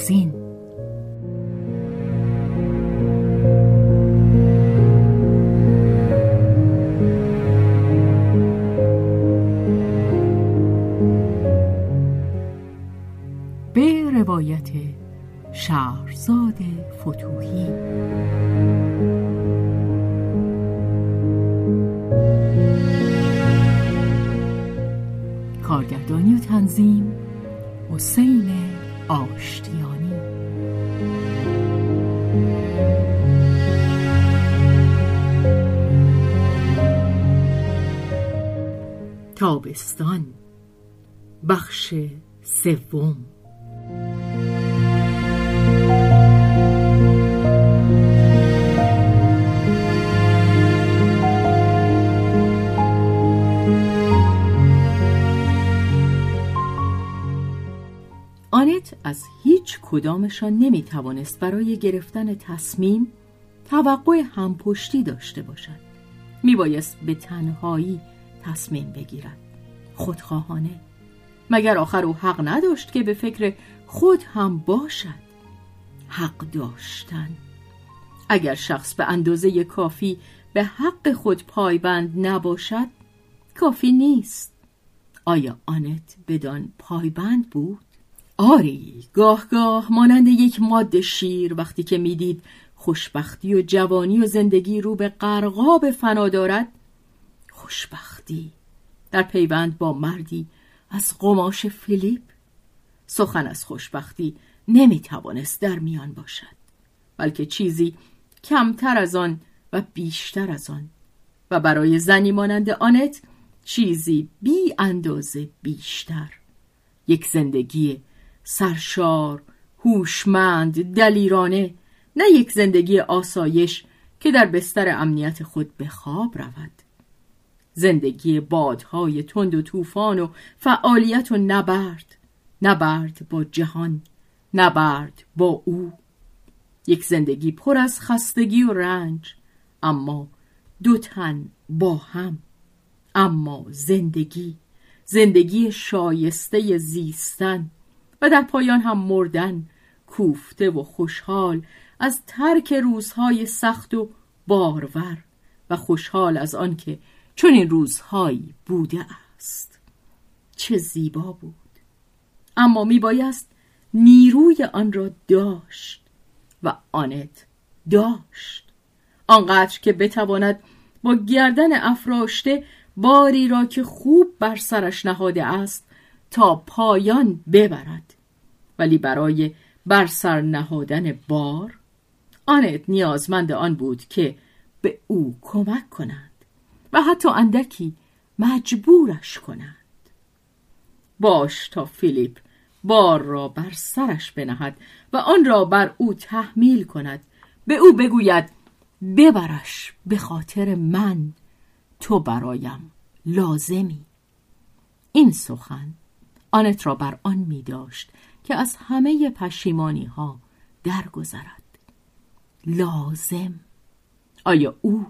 بهازین به روایت شهرزاد فتوحی. کارگردانی و تنظیم حسین آشتیانی تابستان بخش سوم. آنت از هیچ کدامشان نمی توانست برای گرفتن تصمیم توقع همپشتی داشته باشد. می بایست به تنهایی تصمیم بگیرد. خودخواهانه. مگر آخر او حق نداشت که به فکر خود هم باشد؟ حق داشتن. اگر شخص به اندازه کافی به حق خود پایبند نباشد کافی نیست. آیا آنت بدان پایبند بود؟ آری گاه گاه مانند یک ماده شیر وقتی که می‌دید خوشبختی و جوانی و زندگی رو به قرقاب فنا دارد خوشبختی. در پیوند با مردی از قماش فیلیپ سخن از خوشبختی نمی‌توانست در میان باشد بلکه چیزی کمتر از آن و بیشتر از آن و برای زنی مانند آنت چیزی بی اندازه بیشتر. یک زندگی سرشار هوشمند دلیرانه نه یک زندگی آسایش که در بستر امنیت خود به خواب رود. زندگی بادهای تند و طوفان و فعالیت و نبرد. نبرد با جهان نبرد با او. یک زندگی پر از خستگی و رنج اما دو تن با هم. اما زندگی زندگی شایسته زیستن و در پایان هم مردن کوفته و خوشحال از ترک روزهای سخت و بارور و خوشحال از آنکه چون این روزهایی بوده است. چه زیبا بود. اما میبایست نیروی آن را داشت و آنت داشت. آنقدر که بتواند با گردن افراشته باری را که خوب بر سرش نهاده است تا پایان ببرد. ولی برای بر سر نهادن بار آنت نیازمند آن بود که به او کمک کنند و حتی اندکی مجبورش کنند. باش تا فیلیپ بار را بر سرش بنهد و آن را بر او تحمیل کند. به او بگوید ببرش به خاطر من تو برایم لازمی. این سخن آنت را بر آن می داشت که از همه پشیمانی ها درگذرد. لازم. آیا او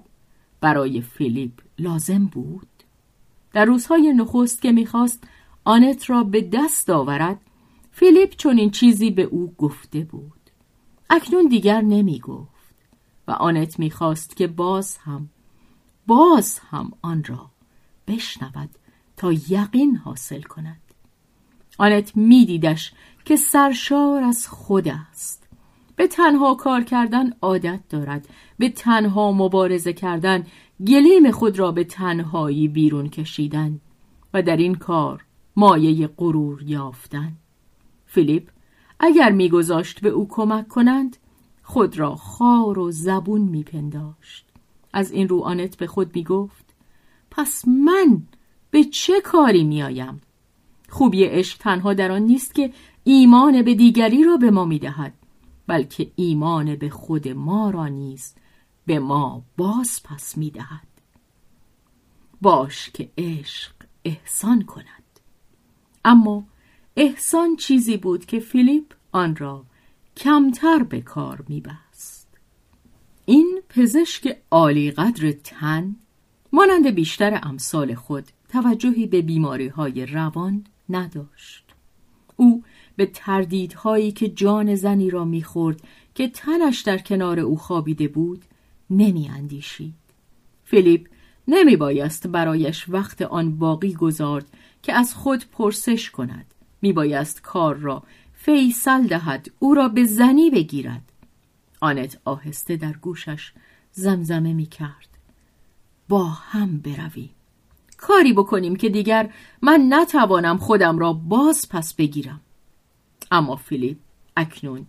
برای فیلیپ لازم بود؟ در روزهای نخست که می‌خواست آنت را به دست آورد فیلیپ چون این چیزی به او گفته بود. اکنون دیگر نمی گفت و آنت می‌خواست که باز هم باز هم آن را بشنود تا یقین حاصل کند. آنت میدیدش که سرشار از خود است. به تنها کار کردن عادت دارد. به تنها مبارزه کردن گلیم خود را به تنهایی بیرون کشیدن و در این کار مایه غرور یافتن. فیلیپ اگر میگذاشت به او کمک کنند خود را خار و زبون میپنداشت. از این رو آنت به خود می‌گفت پس من به چه کاری میآیم؟ خوبی عشق تنها در آن نیست که ایمان به دیگری را به ما می‌دهد. بلکه ایمان به خود ما را نیز به ما باز پس می‌دهد باش که عشق احسان کند. اما احسان چیزی بود که فیلیپ آن را کمتر به کار میبست این پزشک عالی قدر تن مانند بیشتر امثال خود توجهی به بیماری های روان نداشت. به تردیدهایی که جان زنی را می‌خورد که تنش در کنار او خوابیده بود نمی اندیشید. فیلیپ نمی بایست برایش وقت آن باقی گذارد که از خود پرسش کند. می بایست کار را فیصل دهد او را به زنی بگیرد. آنت آهسته در گوشش زمزمه می کرد با هم برویم. کاری بکنیم که دیگر من نتوانم خودم را باز پس بگیرم. اما فیلیپ اکنون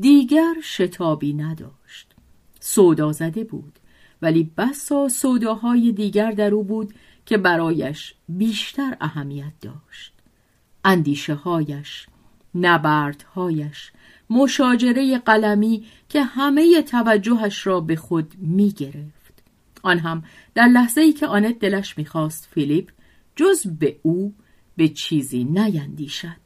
دیگر شتابی نداشت سودا زده بود ولی بسا سوداهای دیگر در او بود که برایش بیشتر اهمیت داشت اندیشه هایش نبردهایش مشاجره قلمی که همه توجهش را به خود می گرفت. آن هم در لحظه ای که آنت دلش می‌خواست فیلیپ جز به او به چیزی نیندیشد.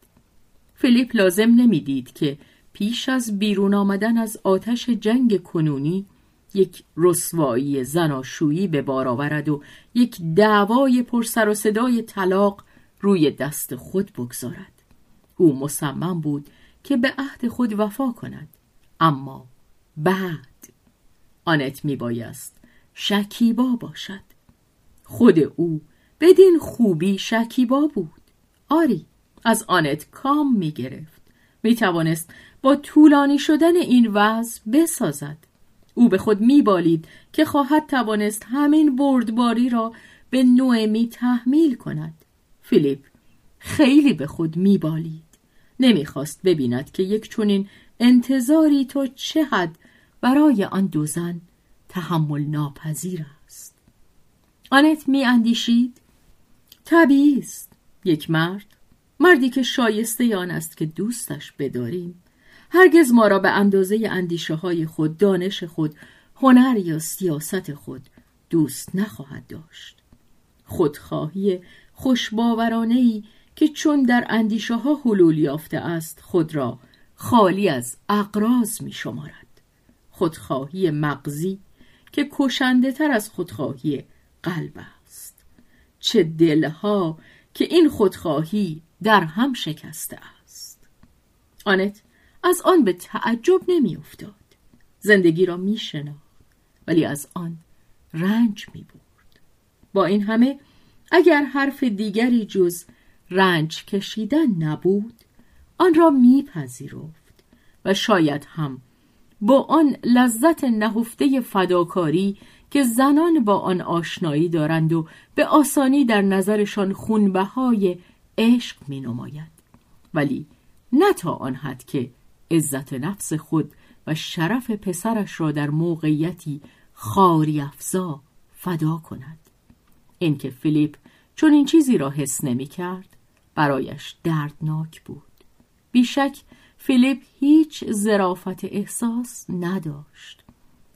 فیلیپ لازم نمی‌دید که پیش از بیرون آمدن از آتش جنگ کنونی یک رسوایی زناشویی به بار آورد و یک دعوای پرسر و صدای طلاق روی دست خود بگذارد. او مصمم بود که به عهد خود وفا کند. اما بعد آنت می بایست شکیبا باشد. خود او بدین خوبی شکیبا بود. آری از آنت کام می گرفت می توانست با طولانی شدن این وضع بسازد. او به خود میبالید که خواهد توانست همین بردباری را به نوئمی تحمیل کند. فیلیپ خیلی به خود میبالید. نمی‌خواست ببیند که یک چنین انتظاری تو چه حد برای آن دو زن تحمل ناپذیر است. آنت می اندیشید طبیعی است. یک مرد مردی که شایسته آن است که دوستش بداریم. هرگز ما را به اندازه اندیشه های خود دانش خود هنر یا سیاست خود دوست نخواهد داشت. خودخواهی خوشباورانه ای که چون در اندیشه ها حلول یافته است خود را خالی از اقراض می شمارد خودخواهی مغزی که کشنده تر از خودخواهی قلب است. چه دلها که این خودخواهی در هم شکسته است. آنت از آن به تعجب نمیافتاد. زندگی را می ولی از آن رنج می برد با این همه اگر حرف دیگری جز رنج کشیدن نبود آن را میپذیرفت و شاید هم با آن لذت نهفته فداکاری که زنان با آن آشنایی دارند و به آسانی در نظرشان خونبهای عشق می نماید. ولی نه تا آن حد که عزت نفس خود و شرف پسرش را در موقعیتی خاری افزا فدا کند. اینکه فیلیپ چون این چیزی را حس نمی کرد برایش دردناک بود. بیشک فیلیپ هیچ زرافت احساس نداشت.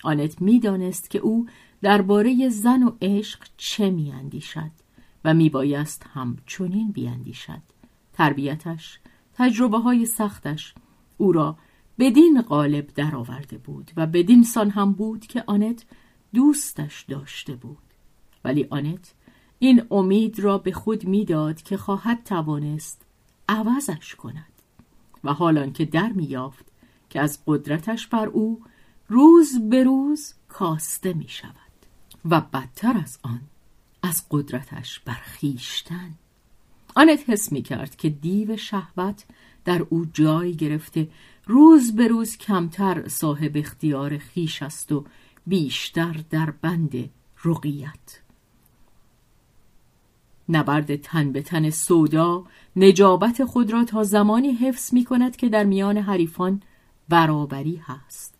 آنت می‌دانست که او درباره زن و عشق چه میاندیشد. و میبایست هم چنین بیاندیشد. تربیتش تجربه های سختش او را بدین قالب درآورده بود و بدین سان هم بود که آنت دوستش داشته بود. ولی آنت این امید را به خود می‌داد که خواهد توانست عوضش کند و حالان که در میافت که از قدرتش بر او روز به روز کاسته می شود و بدتر از آن از قدرتش بر خیشتن. آنت حس می کرد که دیو شهوت در او جای گرفته روز به روز کمتر صاحب اختیار خیش است و بیشتر در بند رقیت. نبرد تن به تن سودا نجابت خود را تا زمانی حفظ می کند که در میان حریفان برابری هست.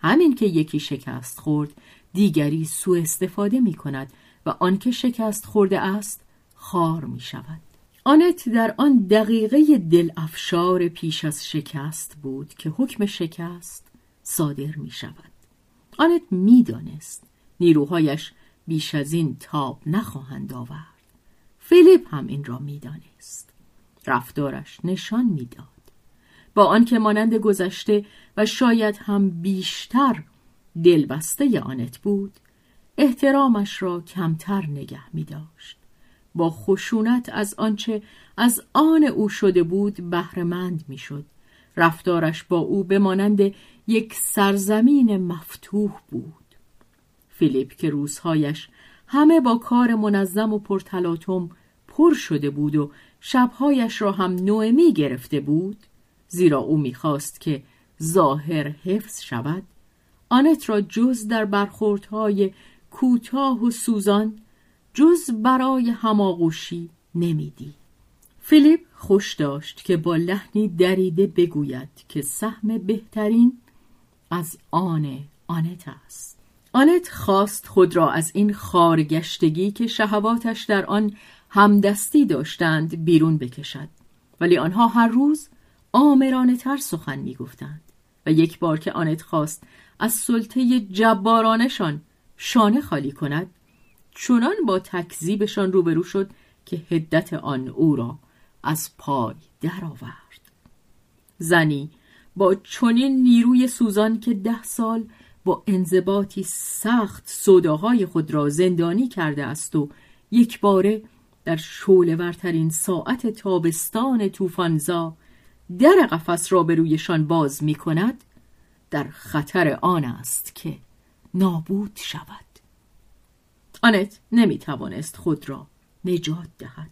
همین که یکی شکست خورد دیگری سوء استفاده می کند و آنکه شکست خورده است خار می شود. آنت در آن دقیقه دل افشار پیش از شکست بود که حکم شکست صادر می شود. آنت می دانست نیروهایش بیش از این تاب نخواهند آورد. فیلیپ هم این را می دانست. رفتارش نشان می‌داد با آنکه مانند گذشته و شاید هم بیشتر دلبسته آنت بود احترامش را کمتر نگه می داشت. با خشونت از آنچه از آن او شده بود بهرهمند می‌شد رفتارش با او به مانند یک سرزمین مفتوح بود فیلیپ که روزهایش همه با کار منظم و پرتلاتم پر شده بود و شبهایش را هم نوئمی گرفته بود زیرا او می‌خواست که ظاهر حفظ شود آنت را جز در برخوردهای کوتاه و سوزان جز برای هماغوشی نمیدی. فیلیپ خوش داشت که با لحنی دریده بگوید که سهم بهترین از آن آنت است. آنت خواست خود را از این خارگشتگی که شهواتش در آن همدستی داشتند بیرون بکشد. ولی آنها هر روز آمرانه تر سخن می گفتند و یک بار که آنت خواست از سلطه جبارانشان شانه خالی کند چنان با تکذیبشان روبرو شد که هدت آن او را از پای درآورد. زنی با چنین نیروی سوزان که ده سال با انضباطی سخت صداهای خود را زندانی کرده است و یک باره در شولورترین ساعت تابستان توفانزا در قفس را به رویشان باز می کند در خطر آن است که نابود شود. آنت نمی توانست خود را نجات دهد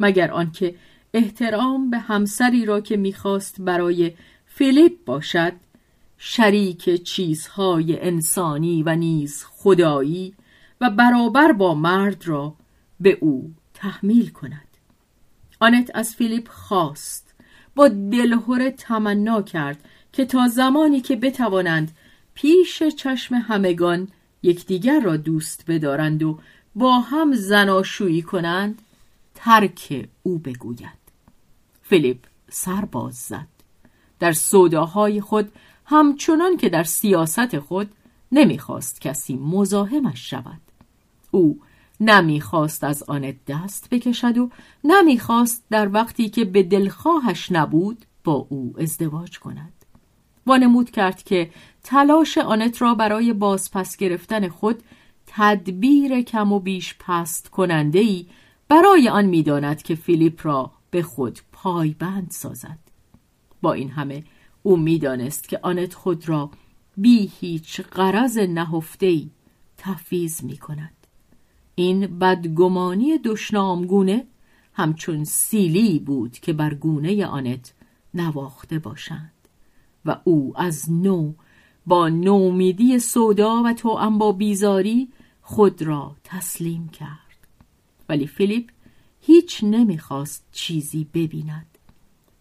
مگر آنکه احترام به همسری را که می‌خواست برای فیلیپ باشد شریک چیزهای انسانی و نیز خدایی و برابر با مرد را به او تحمیل کند. آنت از فیلیپ خواست با دلهوره تمنا کرد که تا زمانی که بتوانند پیش چشم همگان یکدیگر را دوست بدارند و با هم زناشویی کنند ترک او بگوید. فیلیپ سرباز زد. در سوداهای خود همچنان که در سیاست خود نمی‌خواست کسی مزاحمش شود. او نمی‌خواست از آن دست بکشد و نمی‌خواست در وقتی که به دلخواهش نبود با او ازدواج کند. وانمود کرد که تلاش آنت را برای بازپس گرفتن خود تدبیر کم و بیش پست کننده ای برای آن می‌داند که فیلیپ را به خود پایبند سازد. با این همه او می‌دانست که آنت خود را بی هیچ غرض نهفته ای تفیز می کند این بدگمانی دشنامگونه همچون سیلی بود که بر گونه آنت نواخته باشند و او از نو با نومیدی سودا و تو با بیزاری خود را تسلیم کرد. ولی فیلیپ هیچ نمی‌خواست چیزی ببیند.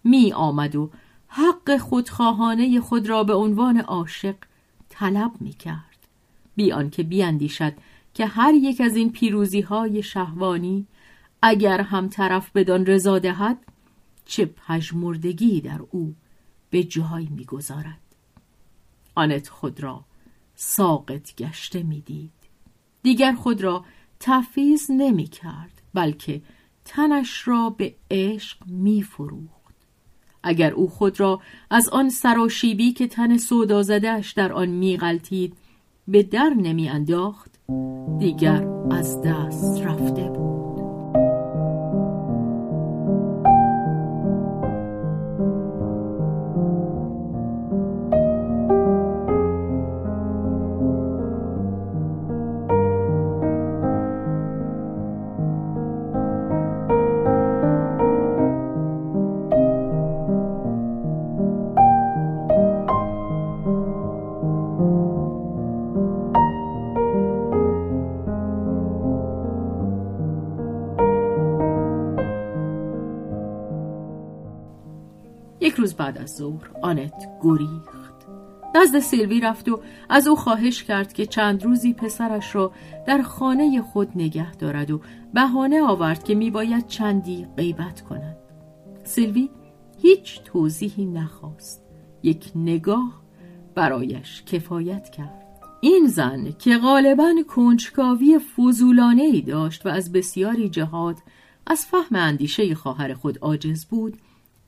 می آمد و حق خودخواهانه خود را به عنوان عاشق طلب می کرد. بی آنکه بیاندیشد که هر یک از این پیروزی های شهوانی اگر هم طرف بدان رضا دهد چه پژمردگی در او به جای می‌گذارد. آنت خود را ساقط گشته می‌دید دیگر خود را تفیز نمی کرد بلکه تنش را به عشق می فروخت. اگر او خود را از آن سراشیبی که تن سودا زدهش در آن می غلطید به در نمی انداخت دیگر از دست رفته بود یک روز بعد از ظهر آنت گریخت. نزد سیلوی رفت و از او خواهش کرد که چند روزی پسرش را در خانه خود نگه دارد و بهانه آورد که میباید چندی غیبت کند. سیلوی هیچ توضیحی نخواست. یک نگاه برایش کفایت کرد. این زن که غالبا کنجکاوی فضولانه ای داشت و از بسیاری جهات از فهم اندیشه خواهر خود عاجز بود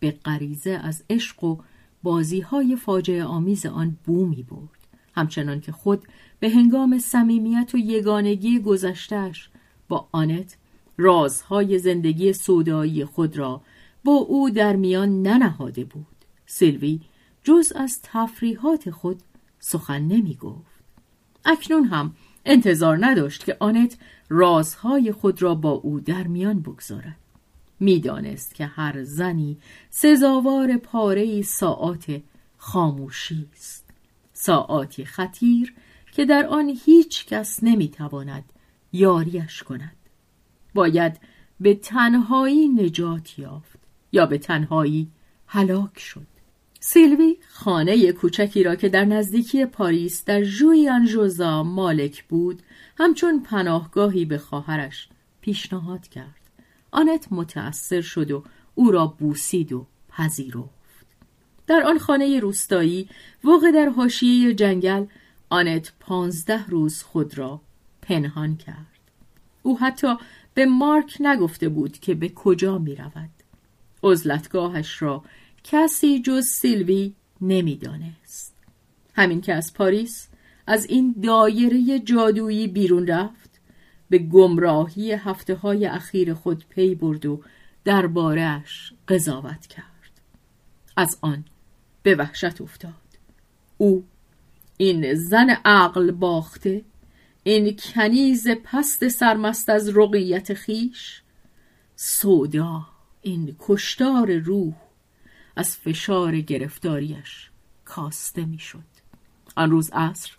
به غریزه از عشق و بازی های فاجعه آمیز آن بو می برد همچنان که خود به هنگام صمیمیت و یگانگی گذشتش با آنت رازهای زندگی سودایی خود را با او در میان ننهاده بود. سیلوی جز از تفریحات خود سخن نمی گفت اکنون هم انتظار نداشت که آنت رازهای خود را با او در میان بگذارد. می‌دانست که هر زنی سزاوار پاره ساعات خاموشی است. ساعاتی خطیر که در آن هیچ کس نمی‌تواند یاریش کند. باید به تنهایی نجات یافت یا به تنهایی هلاک شد. سیلوی خانه کوچکی را که در نزدیکی پاریس در ژویان جوزا مالک بود همچون پناهگاهی به خواهرش پیشنهاد کرد. آنت متأثر شد و او را بوسید و پذیرفت. در آن خانه روستایی واقع در حاشیه جنگل آنت پانزده روز خود را پنهان کرد. او حتی به مارک نگفته بود که به کجا می رود. عزلتگاهش را کسی جز سیلوی نمی‌دانست. همین که از پاریس از این دایره جادویی بیرون رفت به گمراهی هفته های اخیر خود پی برد و دربارهش قضاوت کرد از آن به وحشت افتاد او این زن عقل باخته این کنیز پست سرمست از رقیت خیش سودا این کشتار روح از فشار گرفتاریش کاسته می‌شد. آن روز عصر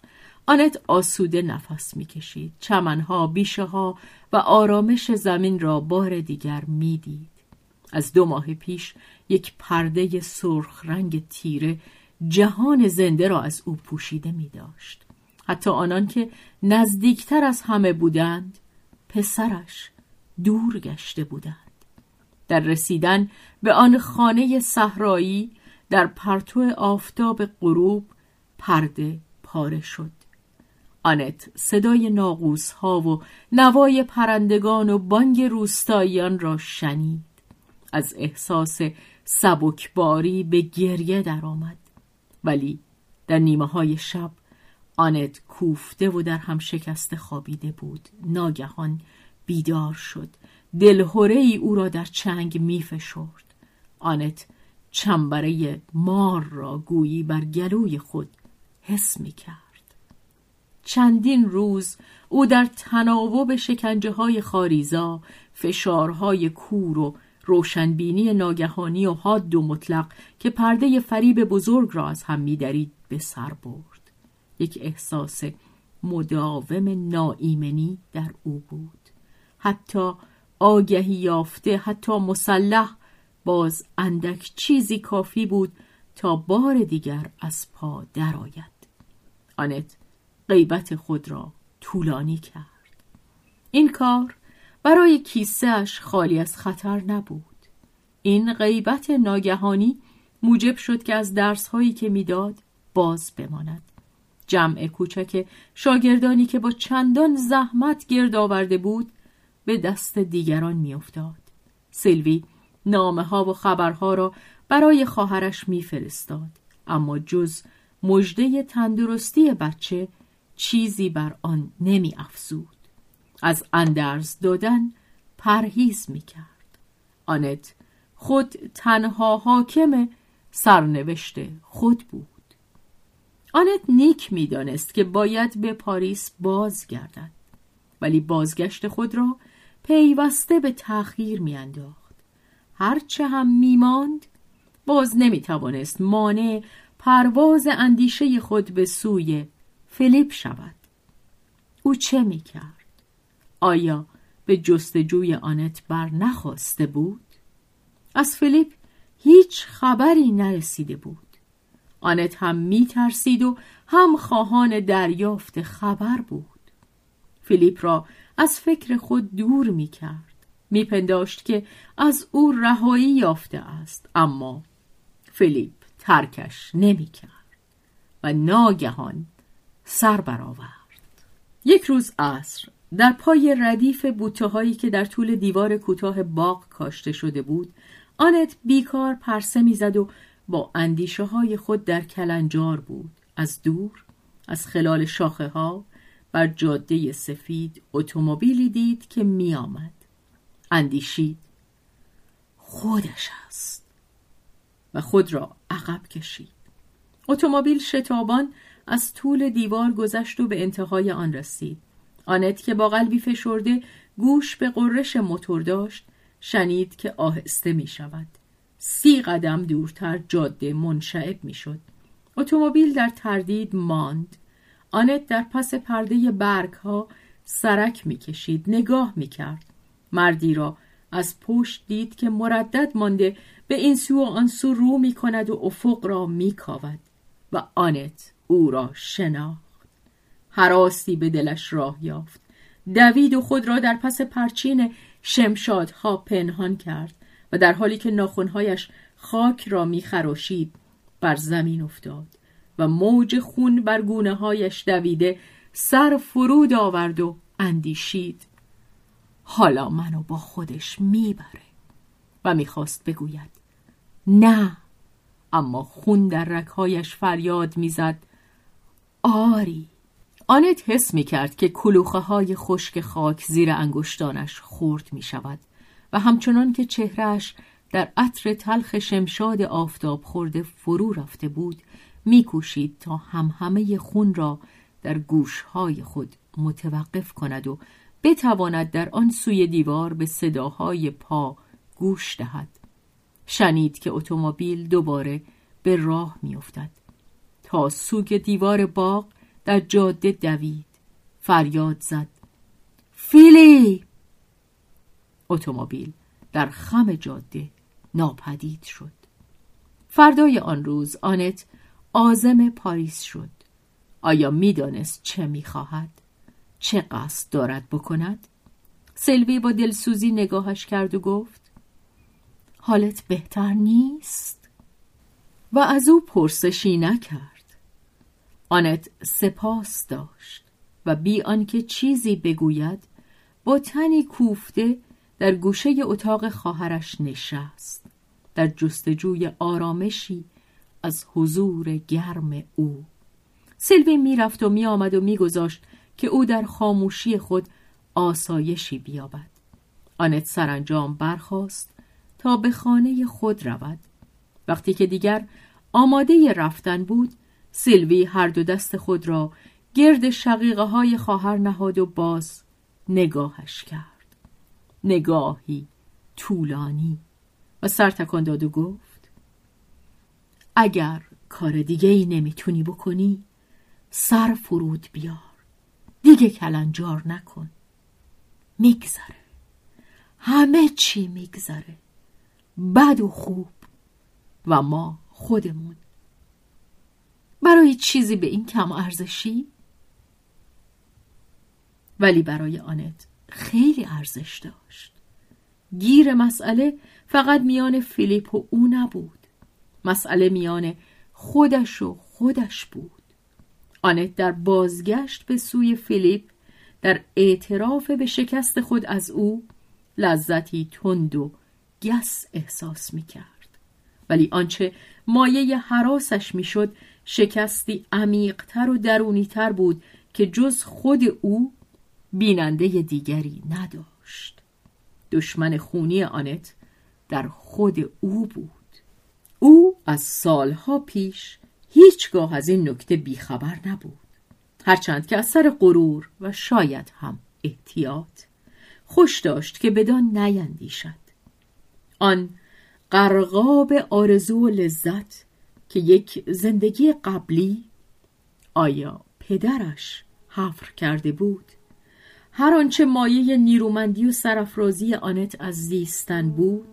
آنت آسوده نفس می‌کشید. چمنها بیشه ها و آرامش زمین را بار دیگر می‌دید. از دو ماه پیش یک پرده سرخ رنگ تیره جهان زنده را از او پوشیده می داشت. حتی آنان که نزدیکتر از همه بودند پسرش دور گشته بودند. در رسیدن به آن خانه صحرایی در پرتو آفتاب غروب پرده پاره شد. آنت صدای ناقوس ها و نوای پرندگان و بانگ روستاییان را شنید از احساس سبکباری به گریه درآمد ولی در نیمه های شب آنت کوفته و در هم شکسته خوابیده بود ناگهان بیدار شد دلهوره ای او را در چنگ می فشرد. آنت چنبره مار را گویی بر گلوی خود حس می کرد. چندین روز او در تناوب شکنجه های خاریزا، فشارهای کور و روشنبینی ناگهانی و حاد و مطلق که پرده فریب بزرگ را از هم میدرید به سر برد. یک احساس مداوم ناایمنی در او بود. حتی آگهی یافته حتی مسلح باز اندک چیزی کافی بود تا بار دیگر از پا درآید آنت غیبت خود را طولانی کرد. این کار برای کیسهش خالی از خطر نبود. این غیبت ناگهانی موجب شد که از درسهایی که می‌داد باز بماند. جمع کوچک شاگردانی که با چندان زحمت گرد آورده بود به دست دیگران میافتاد. سیلوی نامه ها و خبرها را برای خواهرش میفرستاد اما جز مژده تندرستی بچه چیزی بر آن نمی افزود. از اندرز دادن پرهیز می کرد. آنت خود تنها حاکم سرنوشت خود بود. آنت نیک می‌دانست که باید به پاریس بازگردد ولی بازگشت خود را پیوسته به تأخیر میانداخت هرچه هم میماند باز نمی‌توانست مانع پرواز اندیشه خود به سوی فلیپ شود. او چه می‌کرد آیا به جستجوی آنت بر نخاسته بود؟ از فیلیپ هیچ خبری نرسیده بود. آنت هم می ترسید و هم خواهان دریافت خبر بود. فیلیپ را از فکر خود دور می کرد. می که از او رهایی یافته است اما فیلیپ ترکش نمی کرد و ناگهان سر برآورد. یک روز عصر در پای ردیف بوته هایی که در طول دیوار کوتاه باغ کاشته شده بود آنت بیکار پرسه می‌زد و با اندیشه های خود در کلنجار بود. از دور از خلال شاخه ها بر جاده سفید اتومبیلی دید که می آمد. اندیشید. خودش است. و خود را عقب کشید. اتومبیل شتابان از طول دیوار گذشت و به انتهای آن رسید. آنت که با قلبی فشرده گوش به قررش موتور داشت شنید که آهسته می شود. سی قدم دورتر جاده منشعب می شد. اتومبیل در تردید ماند. آنت در پس پرده برگ ها سرک می کشید نگاه می کرد. مردی را از پشت دید که مردد مانده به این سو و آن سو رو می کند و افق را می کاود. و آنت او را شناخت. حراستی به دلش راه یافت. دوید و خود را در پس پرچین شمشادها پنهان کرد و در حالی که ناخونهایش خاک را میخراشید بر زمین افتاد و موج خون بر گونه هایش دویده سر فرود آورد و اندیشید. حالا منو با خودش می‌بره و می‌خواست بگوید. نه اما خون در رکهایش فریاد می‌زد آری. آنت حس می کرد که کلوخه های خشک خاک زیر انگشتانش خورد می شود و همچنان که چهرهش در عطر تلخ شمشاد آفتاب خورده فرو رفته بود میکوشید تا هم همه خون را در گوشهای خود متوقف کند و بتواند در آن سوی دیوار به صداهای پا گوش دهد. شنید که اتومبیل دوباره به راه میافتد. تا سوگ دیوار باغ در جاده دوید. فریاد زد. فیلی اتومبیل در خم جاده ناپدید شد. فردای آن روز آنت آزم پاریس شد. آیا می‌دانست چه می‌خواهد؟ چه قصد دارد بکند؟ سلوی با دلسوزی نگاهش کرد و گفت حالت بهتر نیست؟ و از او پرسشی نکرد. آنت سپاس داشت و بی آنکه چیزی بگوید با تنی کوفته در گوشه اتاق خواهرش نشست در جستجوی آرامشی از حضور گرم او. سلوی می‌رفت و میآمد و میگذاشت که او در خاموشی خود آسایشی بیابد. آنت سرانجام برخاست تا به خانه خود رود. وقتی که دیگر آماده رفتن بود سیلوی هر دو دست خود را گرد شقیقه های خواهر نهاد و باز نگاهش کرد. نگاهی طولانی و سر تکان داد و گفت اگر کار دیگه ای نمی‌تونی بکنی سر فرود بیار. دیگه کلنجار نکن. میگذره. همه چی میگذره. بد و خوب. و ما خودمون چیزی به این کم ارزشی؟ ولی برای آنت خیلی ارزش داشت. گیر مسئله فقط میان فیلیپ و او نبود. مسئله میان خودش و خودش بود. آنت در بازگشت به سوی فیلیپ در اعتراف به شکست خود از او لذتی تند و گس احساس می کرد ولی آنچه مایه حراسش می‌شد شکستی عمیقتر و درونیتر بود که جز خود او بیننده دیگری نداشت. دشمن خونی آنت در خود او بود. او از سالها پیش هیچگاه از این نکته بیخبر نبود. هرچند که از سر غرور و شاید هم احتیاط خوش داشت که بدان نیندیشد. آن قرقاب آرزو و لذت که یک زندگی قبلی آیا پدرش حفر کرده بود؟ هر آنچه مایه نیرومندی و سرافرازی آنت از زیستن بود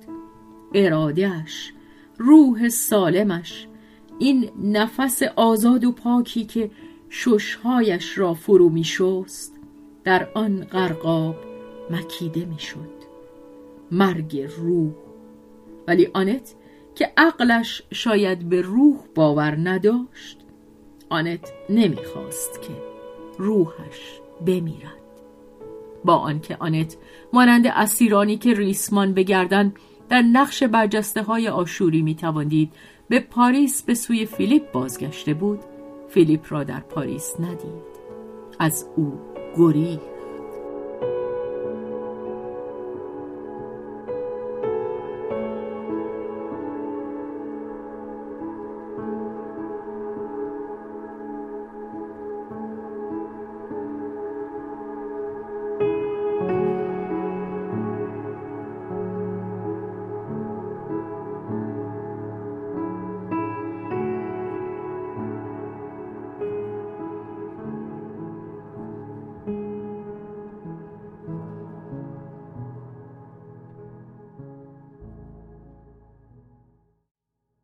ارادهش روح سالمش این نفس آزاد و پاکی که ششهایش را فرو می شست در آن غرقاب مکیده می شد مرگ روح. ولی آنت که عقلش شاید به روح باور نداشت آنت نمی‌خواست که روحش بمیرد. با آنکه آنت مانند اسیرانی که ریسمان بگردن در نقش برجسته های آشوری می‌تواندید به پاریس به سوی فیلیپ بازگشته بود فیلیپ را در پاریس ندید. از او گریخت.